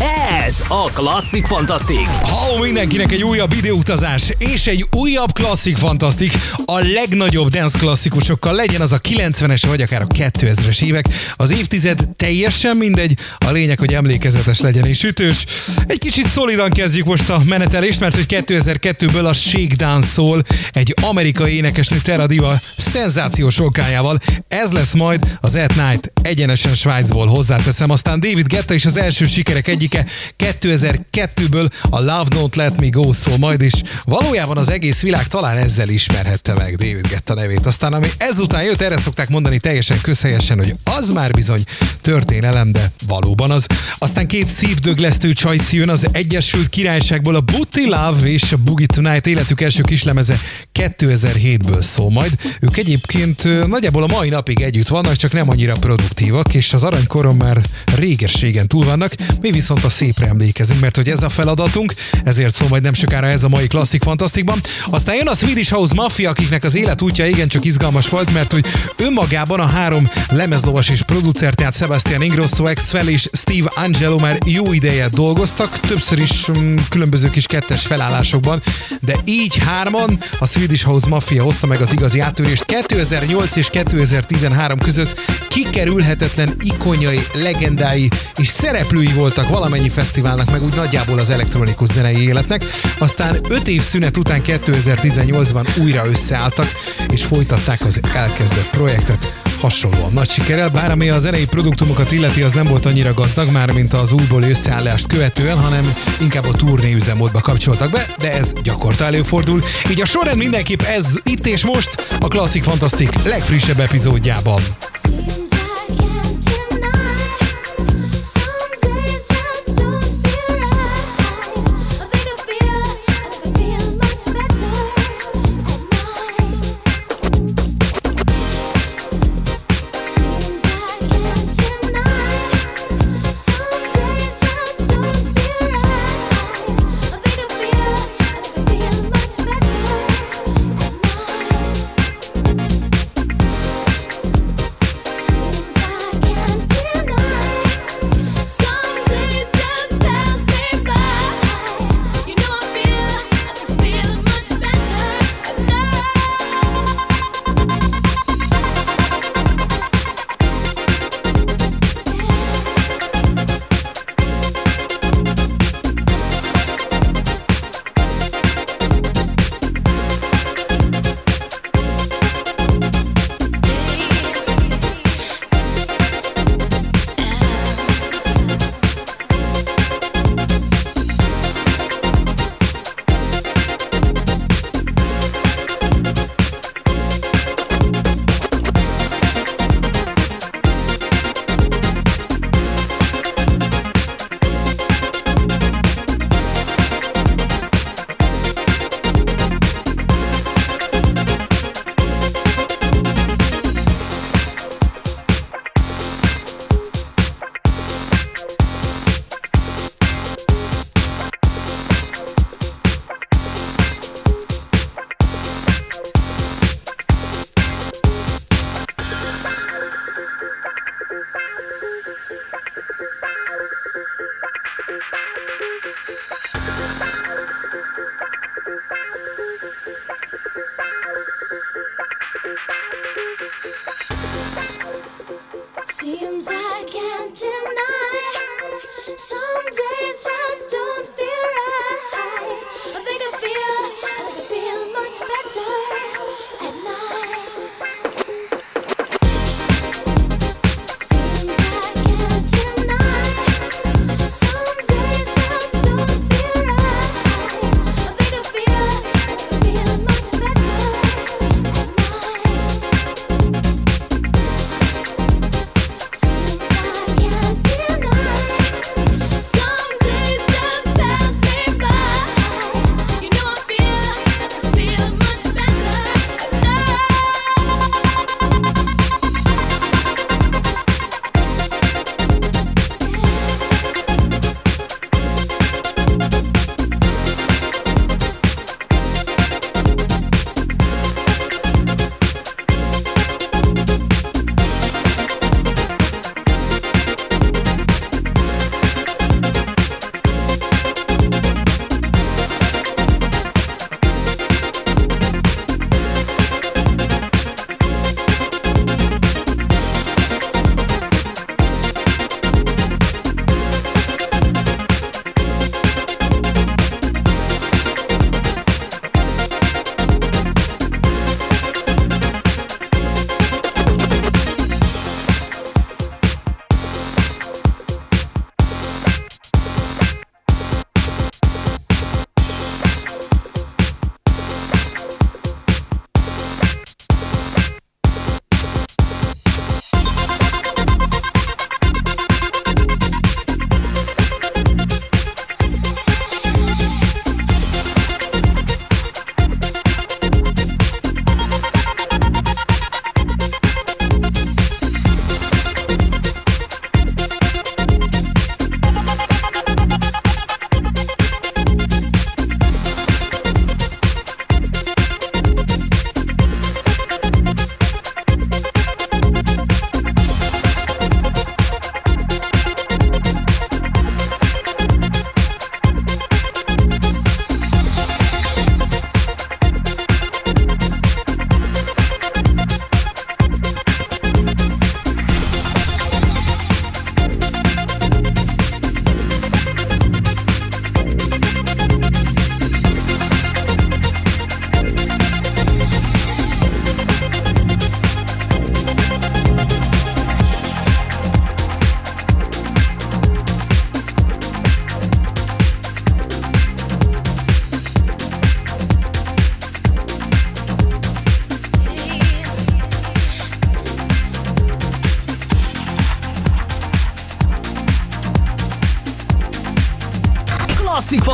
Ez a Klasszik Fantasztik. Halló mindenkinek egy újabb időutazás és egy újabb klasszik fantasztik a legnagyobb dance klasszikusokkal, legyen az a 90-es vagy akár a 2000-es évek. Az évtized teljesen mindegy, a lényeg, hogy emlékezetes legyen és ütős. Egy kicsit szolidan kezdjük most a menetelést, mert hogy 2002-ből a Shakedown szól egy amerikai énekesnő Terra Diva szenzációs vokájával. Ez lesz majd az At Night egyenesen Svájcból hozzáteszem. Aztán David Getta is az első sikerek egyike 2002-ből a Love Don't Let Me Go szól majd is. Valójában az egész világ talán ezzel ismerhette meg David Getta nevét. Aztán ami ezután jött, erre szokták mondani teljesen közhelyesen, hogy az már bizony történelem, de valóban az. Aztán két szívdöglesztő csajszi jön az Egyesült Királyságból, a Booty Love és a Boogie Tonight életük első kislemeze 2007-ből szól majd. Ők egyébként nagyjából a mai napig együtt vannak, csak nem annyira produktívak, és az aranykoron már régességen túl vannak. Mi viszont a szépre emlékezünk, mert hogy ez a feladatunk, ezért szól majd nem sokára ez a mai klasszik fantasztikban. Aztán jön a Swedish House Mafia, akiknek az életútja igencsak izgalmas volt, mert hogy önmagában a három lemezlovas és producer, tehát Sebastian Ingrosso, ex és Steve Angelo már jó ideje dolgoztak, többször is um, különböző kis kettes felállásokban, de így hárman a Swedish House Mafia hozta meg az igazi áttörést. 2008 és 2013 között kikerülhetetlen ikonjai, legendái és szereplői voltak valamennyi fesztiválnak, meg úgy nagyjából az elektronikus zenei életnek. Aztán 5 év szünet után 2018-ban újra összeálltak, és folytatták az elkezdett projektet hasonlóan nagy sikerrel, bár ami a zenei produktumokat illeti, az nem volt annyira gazdag már, mint az újból összeállást követően, hanem inkább a turné üzemmódba kapcsoltak be, de ez gyakorta előfordul. Így a sorrend mindenképp ez itt és most a Klasszik Fantasztik legfrissebb epizódjában. Seems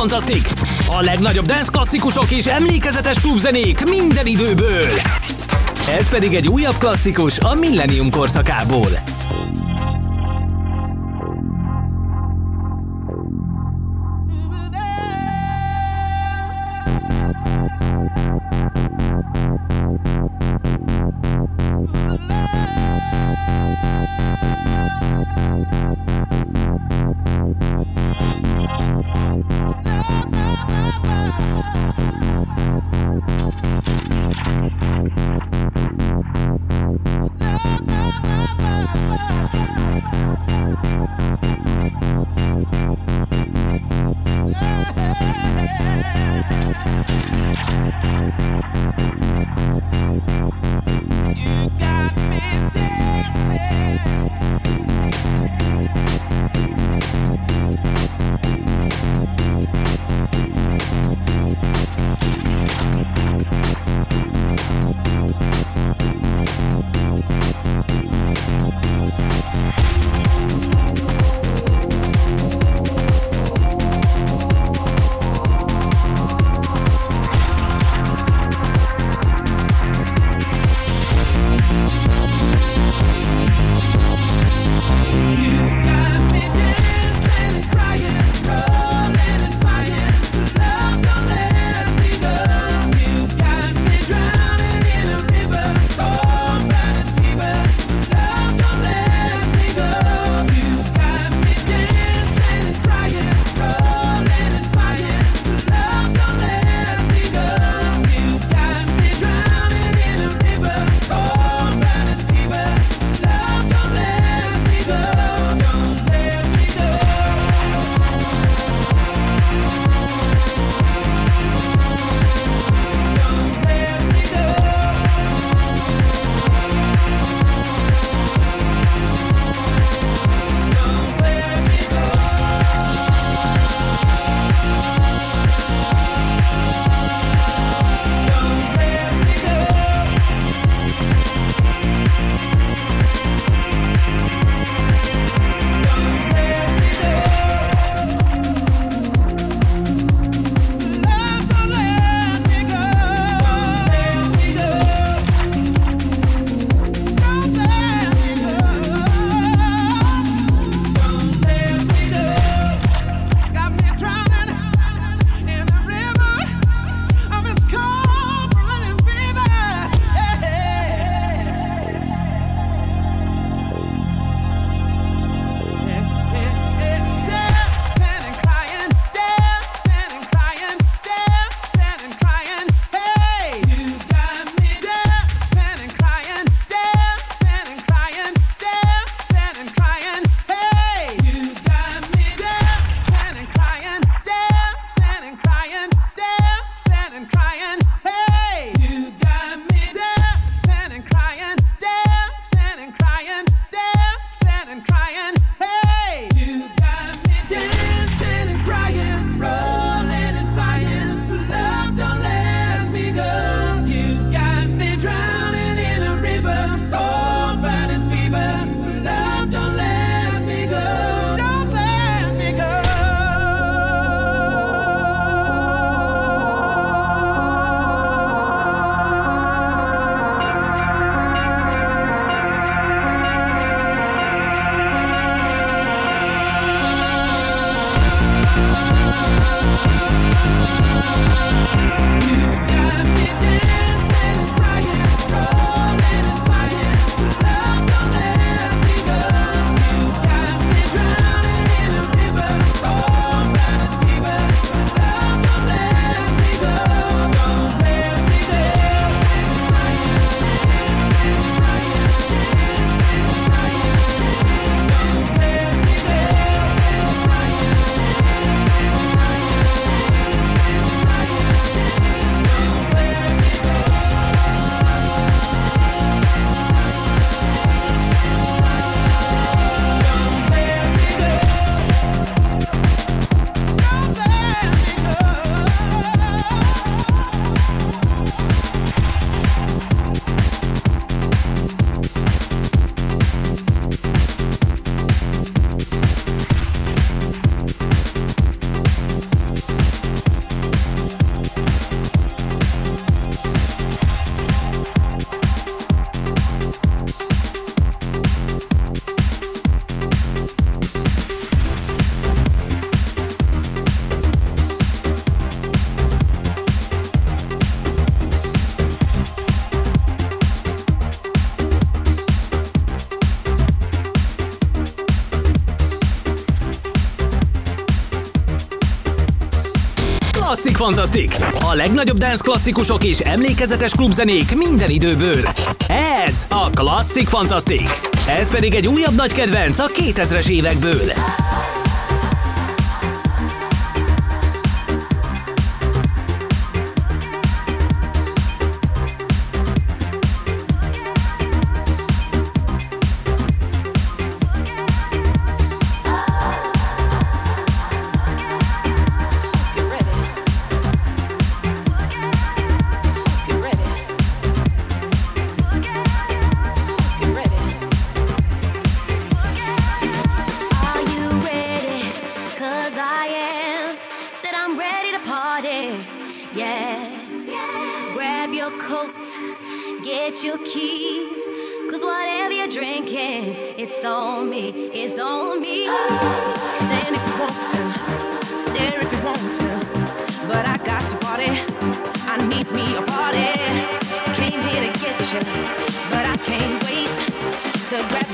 Fantasztik! A legnagyobb dance klasszikusok és emlékezetes klubzenék minden időből. Ez pedig egy újabb klasszikus a Millennium korszakából. Fantasztik! A legnagyobb dance klasszikusok és emlékezetes klubzenék minden időből. Ez a Klasszik Fantasztik! Ez pedig egy újabb nagy kedvenc a 2000-es évekből. It's on me, it's on me. Stand if you want to, stare if you want to. But I got to party, I need me a party. Came here to get you, but I can't wait to grab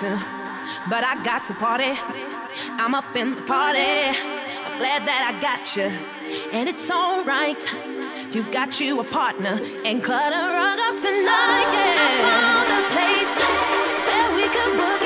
to, but I got to party. I'm up in the party. I'm glad that I got you, and it's alright. You got you a partner and cut a rug up tonight. Yeah. I found a place where we can book.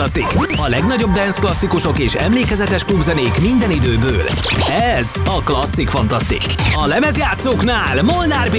Fantastic. A legnagyobb dance klasszikusok és emlékezetes klubzenék minden időből. Ez a Klasszik Fantastic. A lemezjátszóknál Molnár B.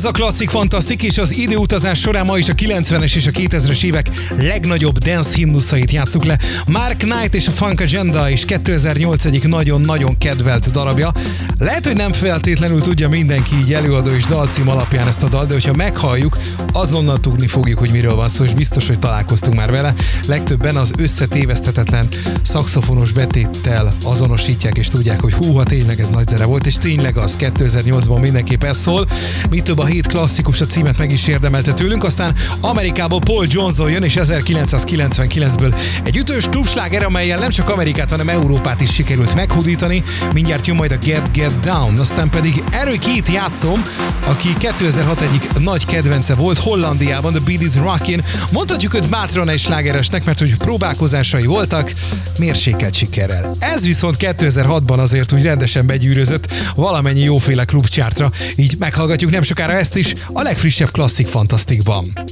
Ez a klasszik fantasztik, és az időutazás során ma is a 90-es és a 2000-es évek legnagyobb dance himnuszait játsszuk le. Mark Knight és a Funk Agenda és 2008 egyik nagyon-nagyon kedvelt darabja. Lehet, hogy nem feltétlenül tudja mindenki így előadó és dalcím alapján ezt a dal, de hogyha meghalljuk, azonnal tudni fogjuk, hogy miről van szó, és biztos, hogy találkoztunk már vele. Legtöbben az összetévesztetetlen szakszofonos betéttel azonosítják és tudják, hogy húha, tényleg ez nagy zene volt, és tényleg az 2008-ban mindenképp ez szól. Mi több a hét klasszikus a címet meg is érdemelte tőlünk, aztán Amerikából Paul Johnson jön, és 1999-ből egy ütős klubsláger, amelyen nem csak Amerikát, hanem Európát is sikerült meghódítani. Mindjárt jön majd a Get Get Down, aztán pedig Harry Keith játszom, aki 2006 egyik nagy kedvence volt Hollandiában, The Beat is Rockin'. Mondhatjuk őt bátran egy slágeresnek, mert hogy próbálkozásai voltak, mérsékelt sikerrel. Ez viszont 2006-ban azért úgy rendesen begyűrözött valamennyi jóféle klubcsártra, így meghallgatjuk nem sokára ezt is a legfrissebb klasszik fantasztikban.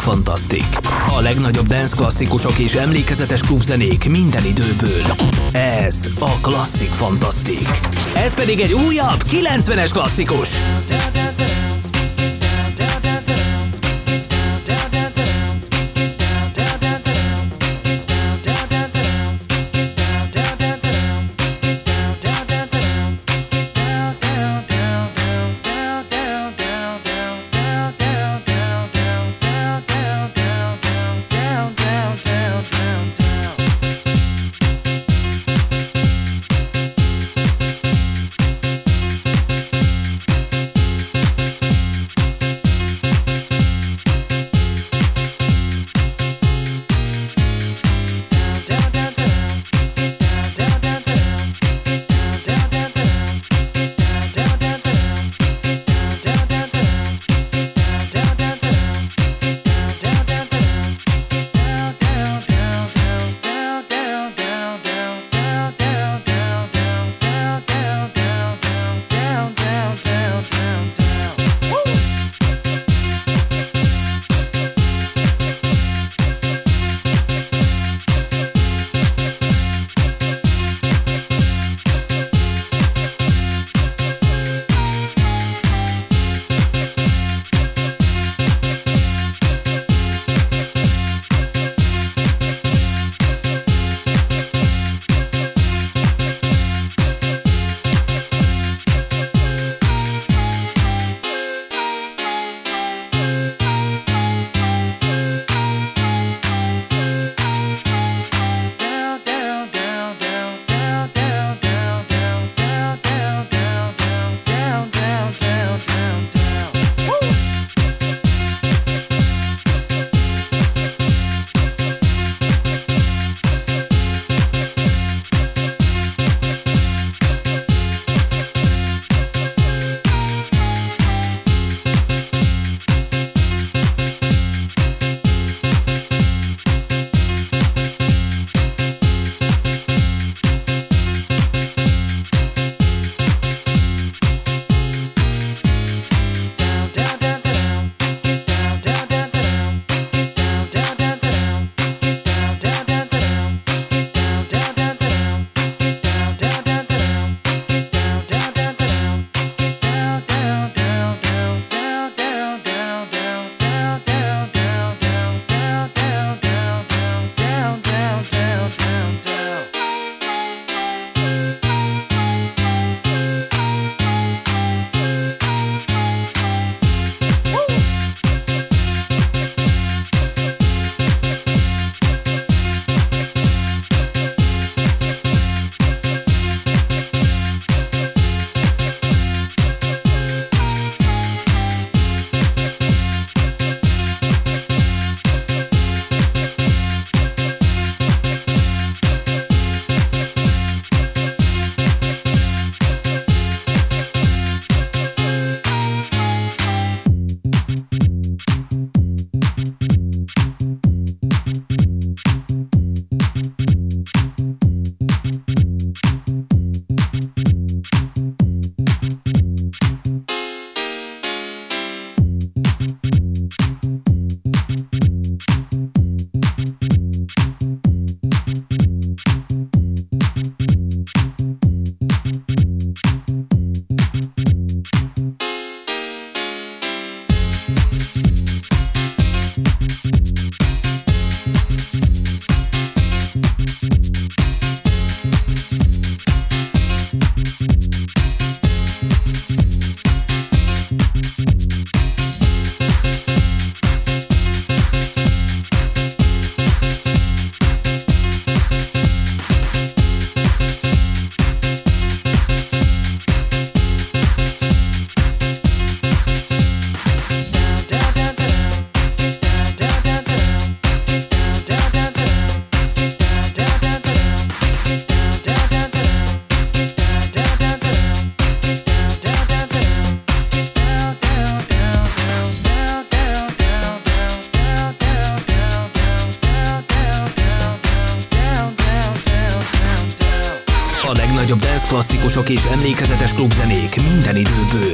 Klasszik Fantasztik. A legnagyobb dance klasszikusok és emlékezetes klubzenék minden időből. Ez a Klasszik Fantasztik. Ez pedig egy újabb, 90-es klasszikus. A klasszikusok és emlékezetes klubzenék minden időből.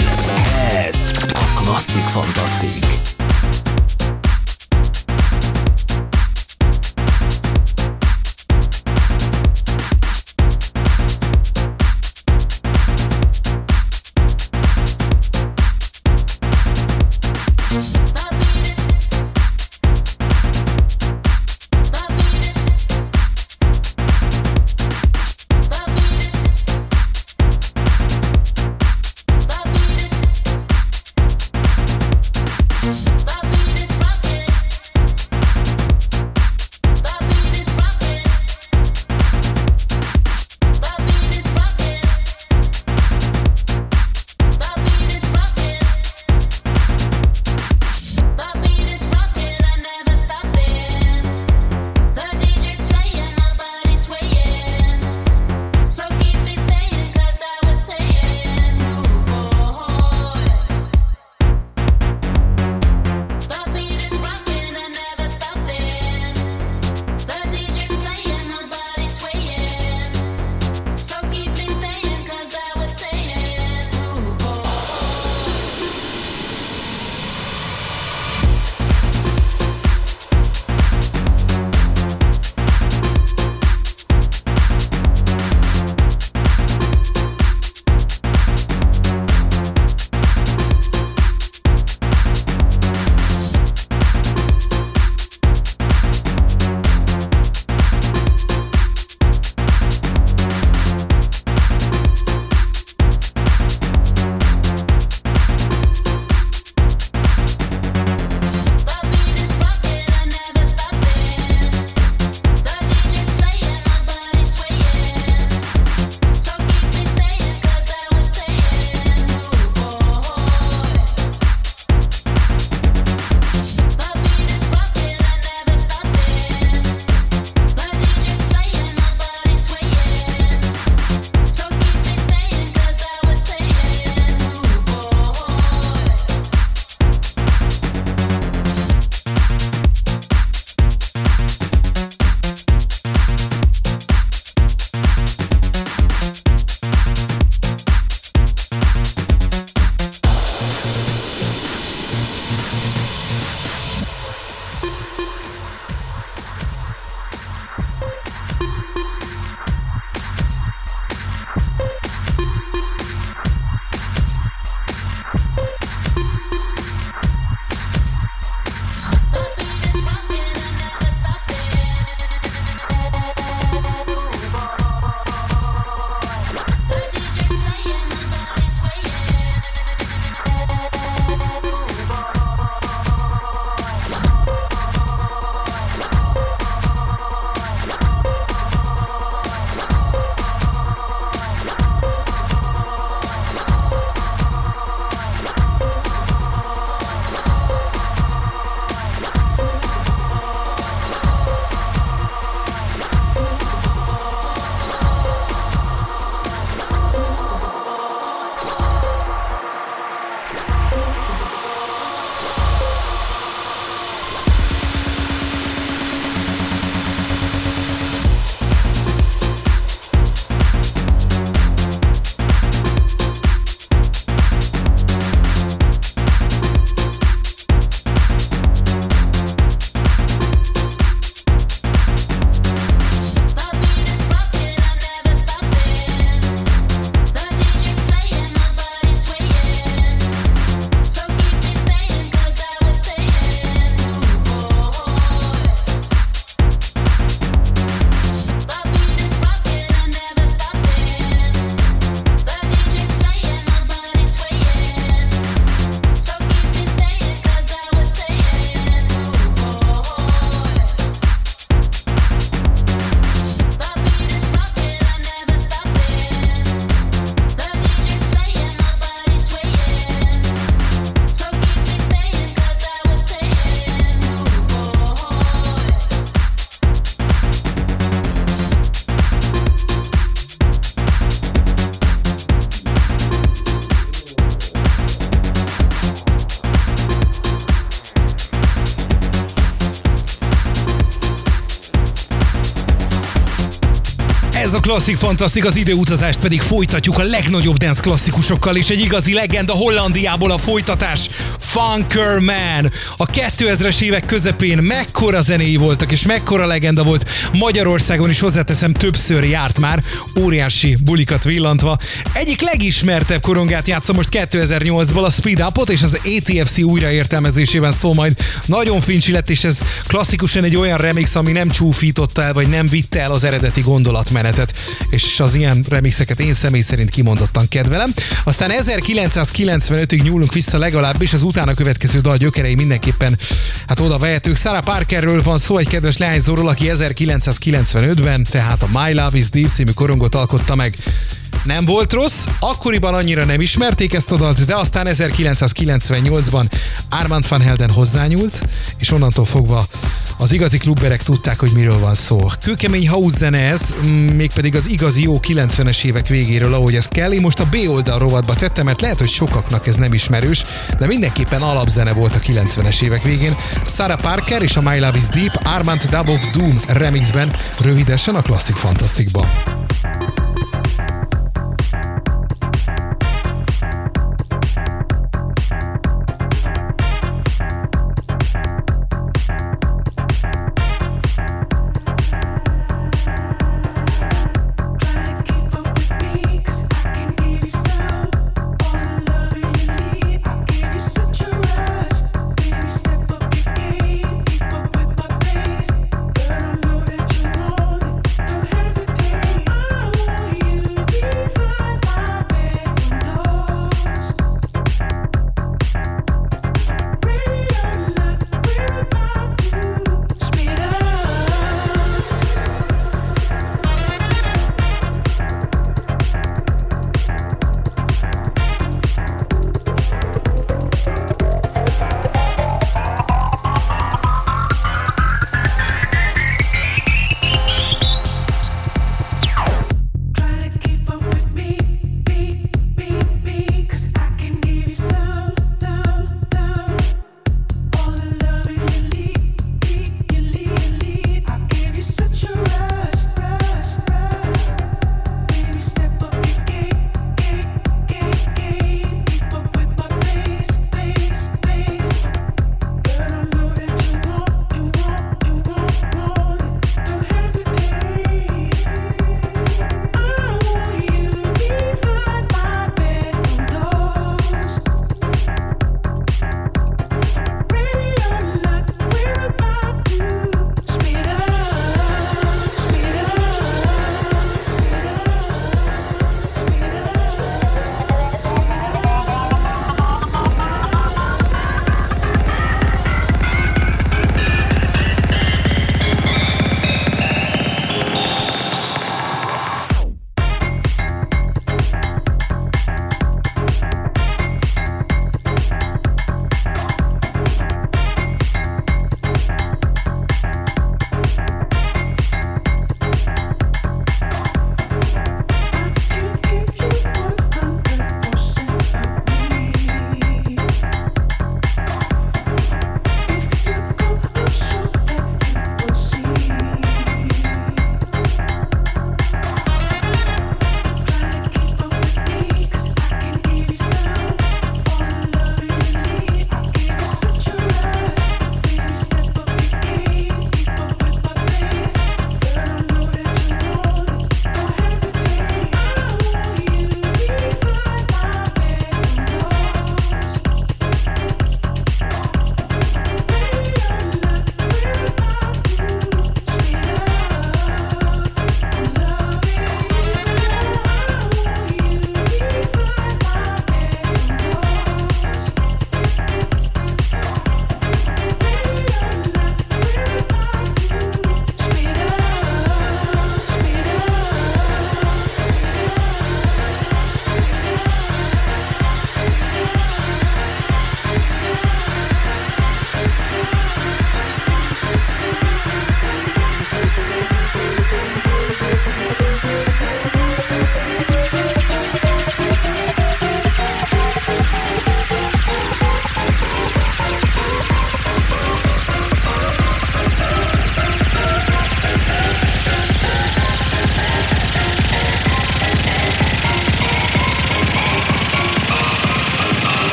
Klasszik fantasztik, az időutazást pedig folytatjuk a legnagyobb dance klasszikusokkal, és egy igazi legenda Hollandiából a folytatás. Funker Man. A 2000-es évek közepén mekkora zenéi voltak, és mekkora legenda volt. Magyarországon is hozzáteszem többször járt már, óriási bulikat villantva. Egyik legismertebb korongát játsza most 2008-ból a Speed Upot, és az ATFC újraértelmezésében szól majd. Nagyon fincsi lett, és ez klasszikusan egy olyan remix, ami nem csúfította el, vagy nem vitte el az eredeti gondolatmenetet, és az ilyen remixeket én személy szerint kimondottan kedvelem. Aztán 1995-ig nyúlunk vissza legalábbis, az utána következő dal gyökerei mindenképpen hát oda vehetők. Sarah Parkerről van szó, egy kedves leányzóról, aki 1995-ben, tehát a My Love is Deep című korongot alkotta meg. Nem volt rossz, akkoriban annyira nem ismerték ezt a dalt, de aztán 1998-ban Armand van Helden hozzányúlt, és onnantól fogva az igazi klubberek tudták, hogy miről van szó. Kőkemény house zene ez, mégpedig az igazi jó 90-es évek végéről, ahogy ezt kell. Én most a B oldal rovatba tettem, mert lehet, hogy sokaknak ez nem ismerős, de mindenképpen alapzene volt a 90-es évek végén. Sarah Parker és a My Love is Deep Armand Dub of Doom remixben, rövidesen a Classic Fantasticban.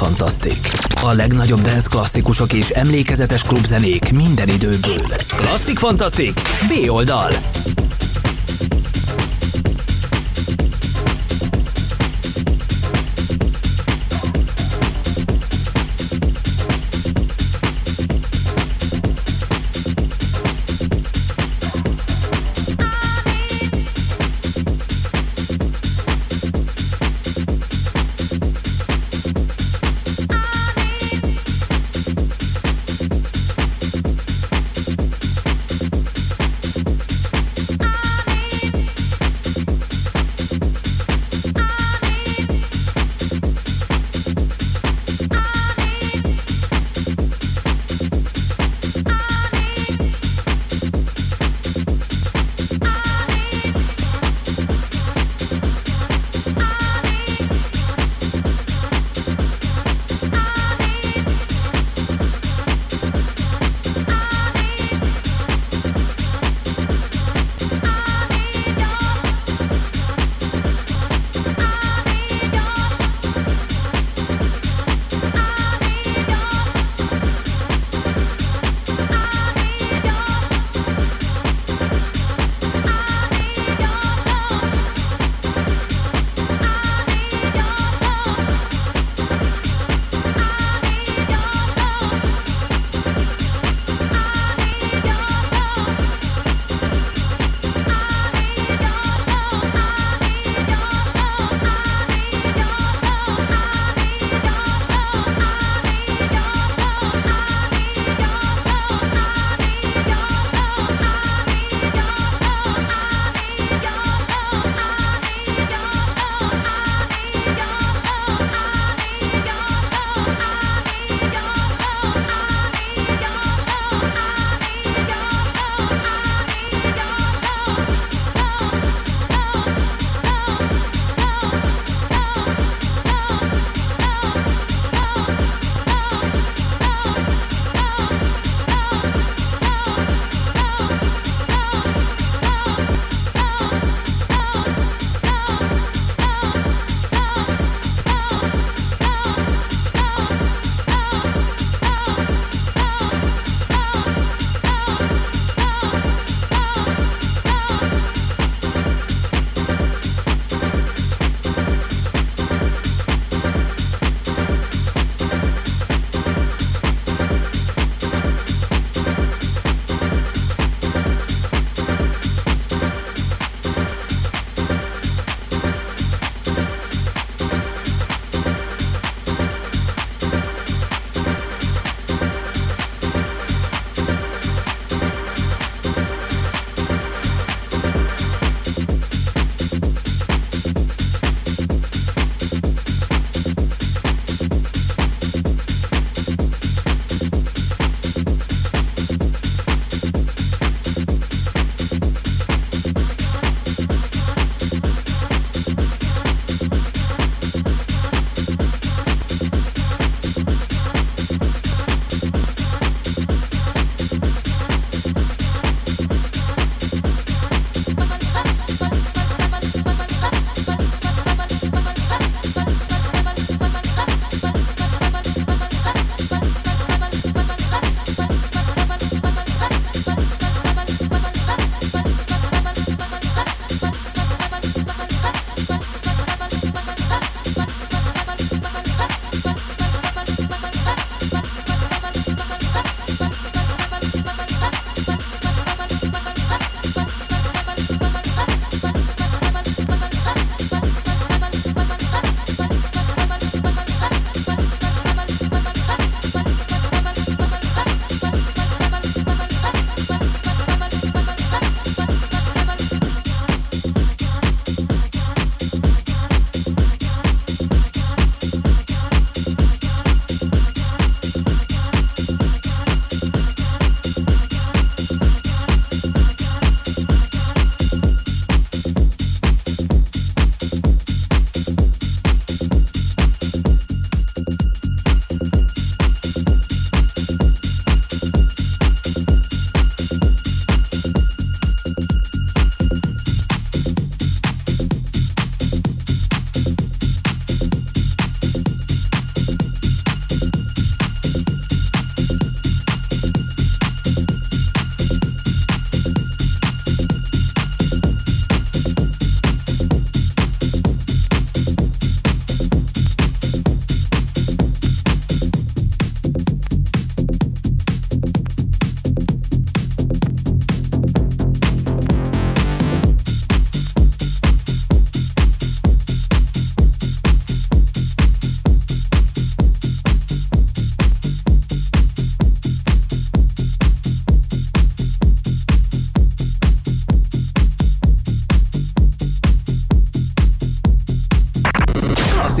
Fantasztik. A legnagyobb dance klasszikusok és emlékezetes klubzenék minden időből. Klasszik Fantasztik. B oldal.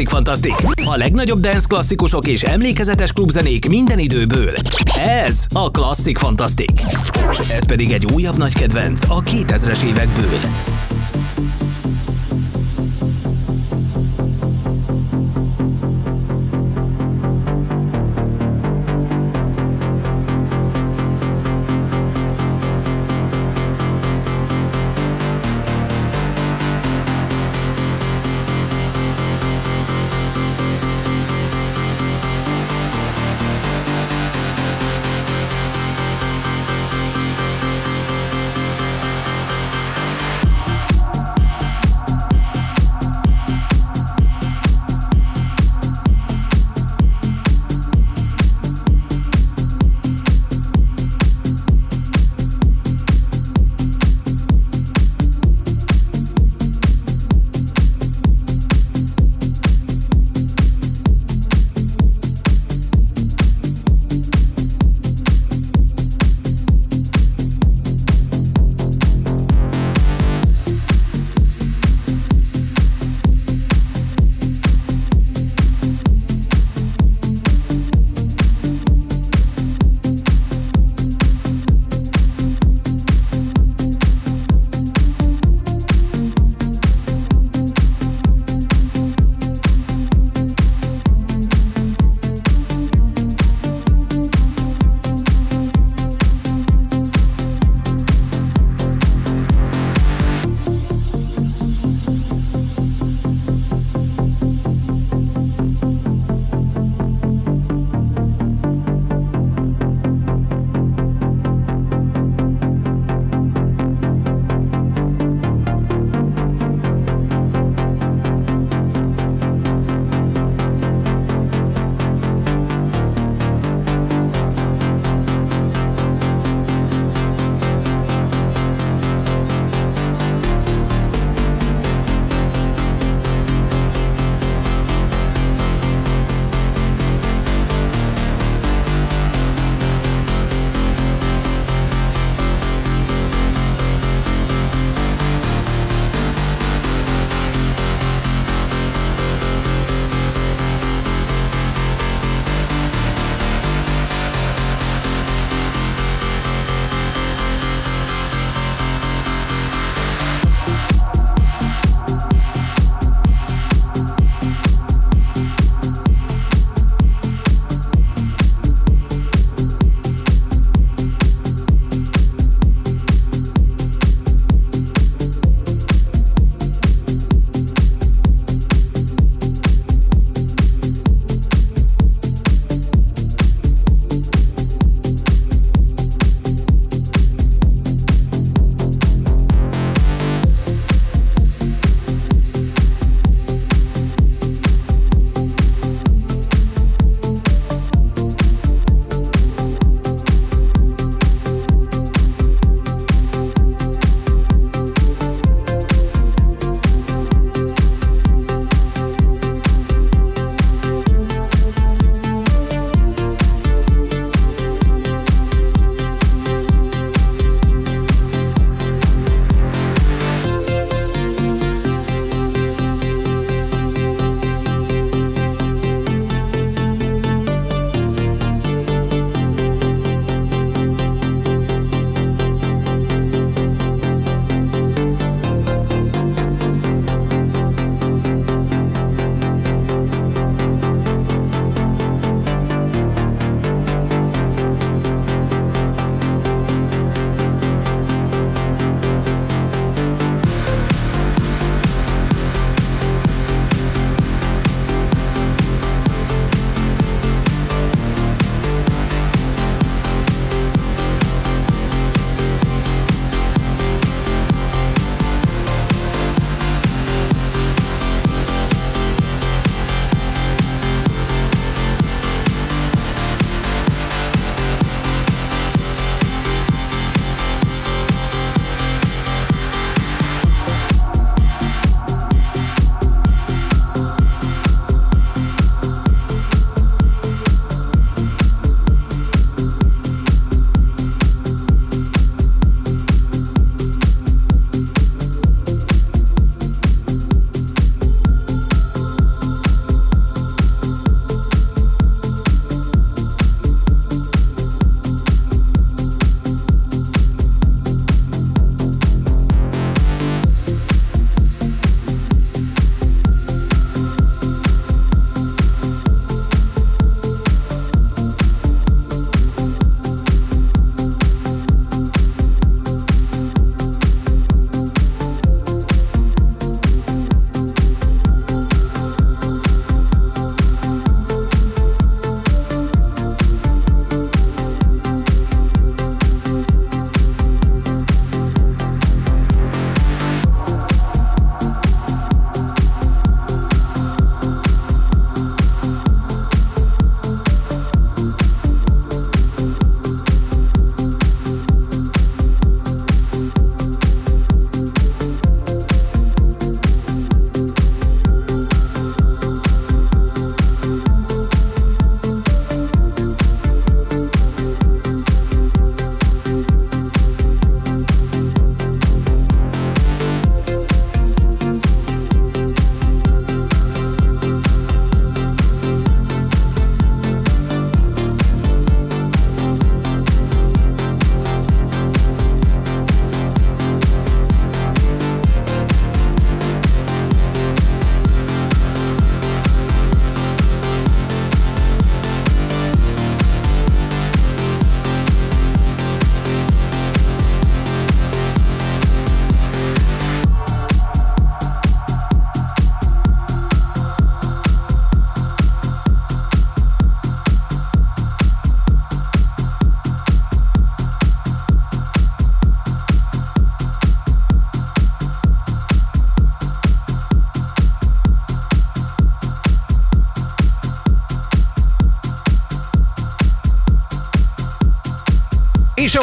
Fantasztik! A legnagyobb dance klasszikusok és emlékezetes klubzenék minden időből. Ez a Klasszik Fantasztik. Ez pedig egy újabb nagy kedvenc a 2000-es évekből.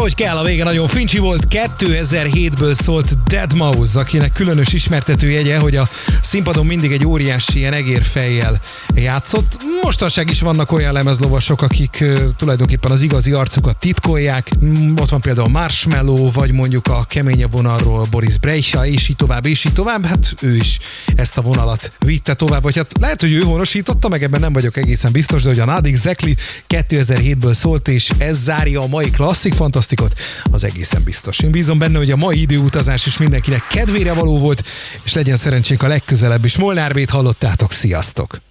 Ahogy kell, a vége nagyon fincsi volt. 2007-ből szólt Dead Mouse, akinek különös ismertető jegye, hogy a színpadon mindig egy óriási ilyen egérfejjel játszott. Mostanság is vannak olyan lemezlovasok, akik tulajdonképpen az igazi arcukat titkolják. Mm, Ott van például Marshmallow, vagy mondjuk a keményebb vonalról Boris Brejcha, és így tovább, és így tovább. Hát ő is ezt a vonalat vitte tovább, vagy hát lehet, hogy ő honosította, meg ebben nem vagyok egészen biztos, de hogy a Not Exactly 2007-ből szólt, és ez zárja a mai klasszik fantasztikot, az egészen biztos. Én bízom benne, hogy a mai időutazás is mindenkinek kedvére való volt, és legyen szerencsénk a legközelebb is. Molnár Bét hallottátok, sziasztok!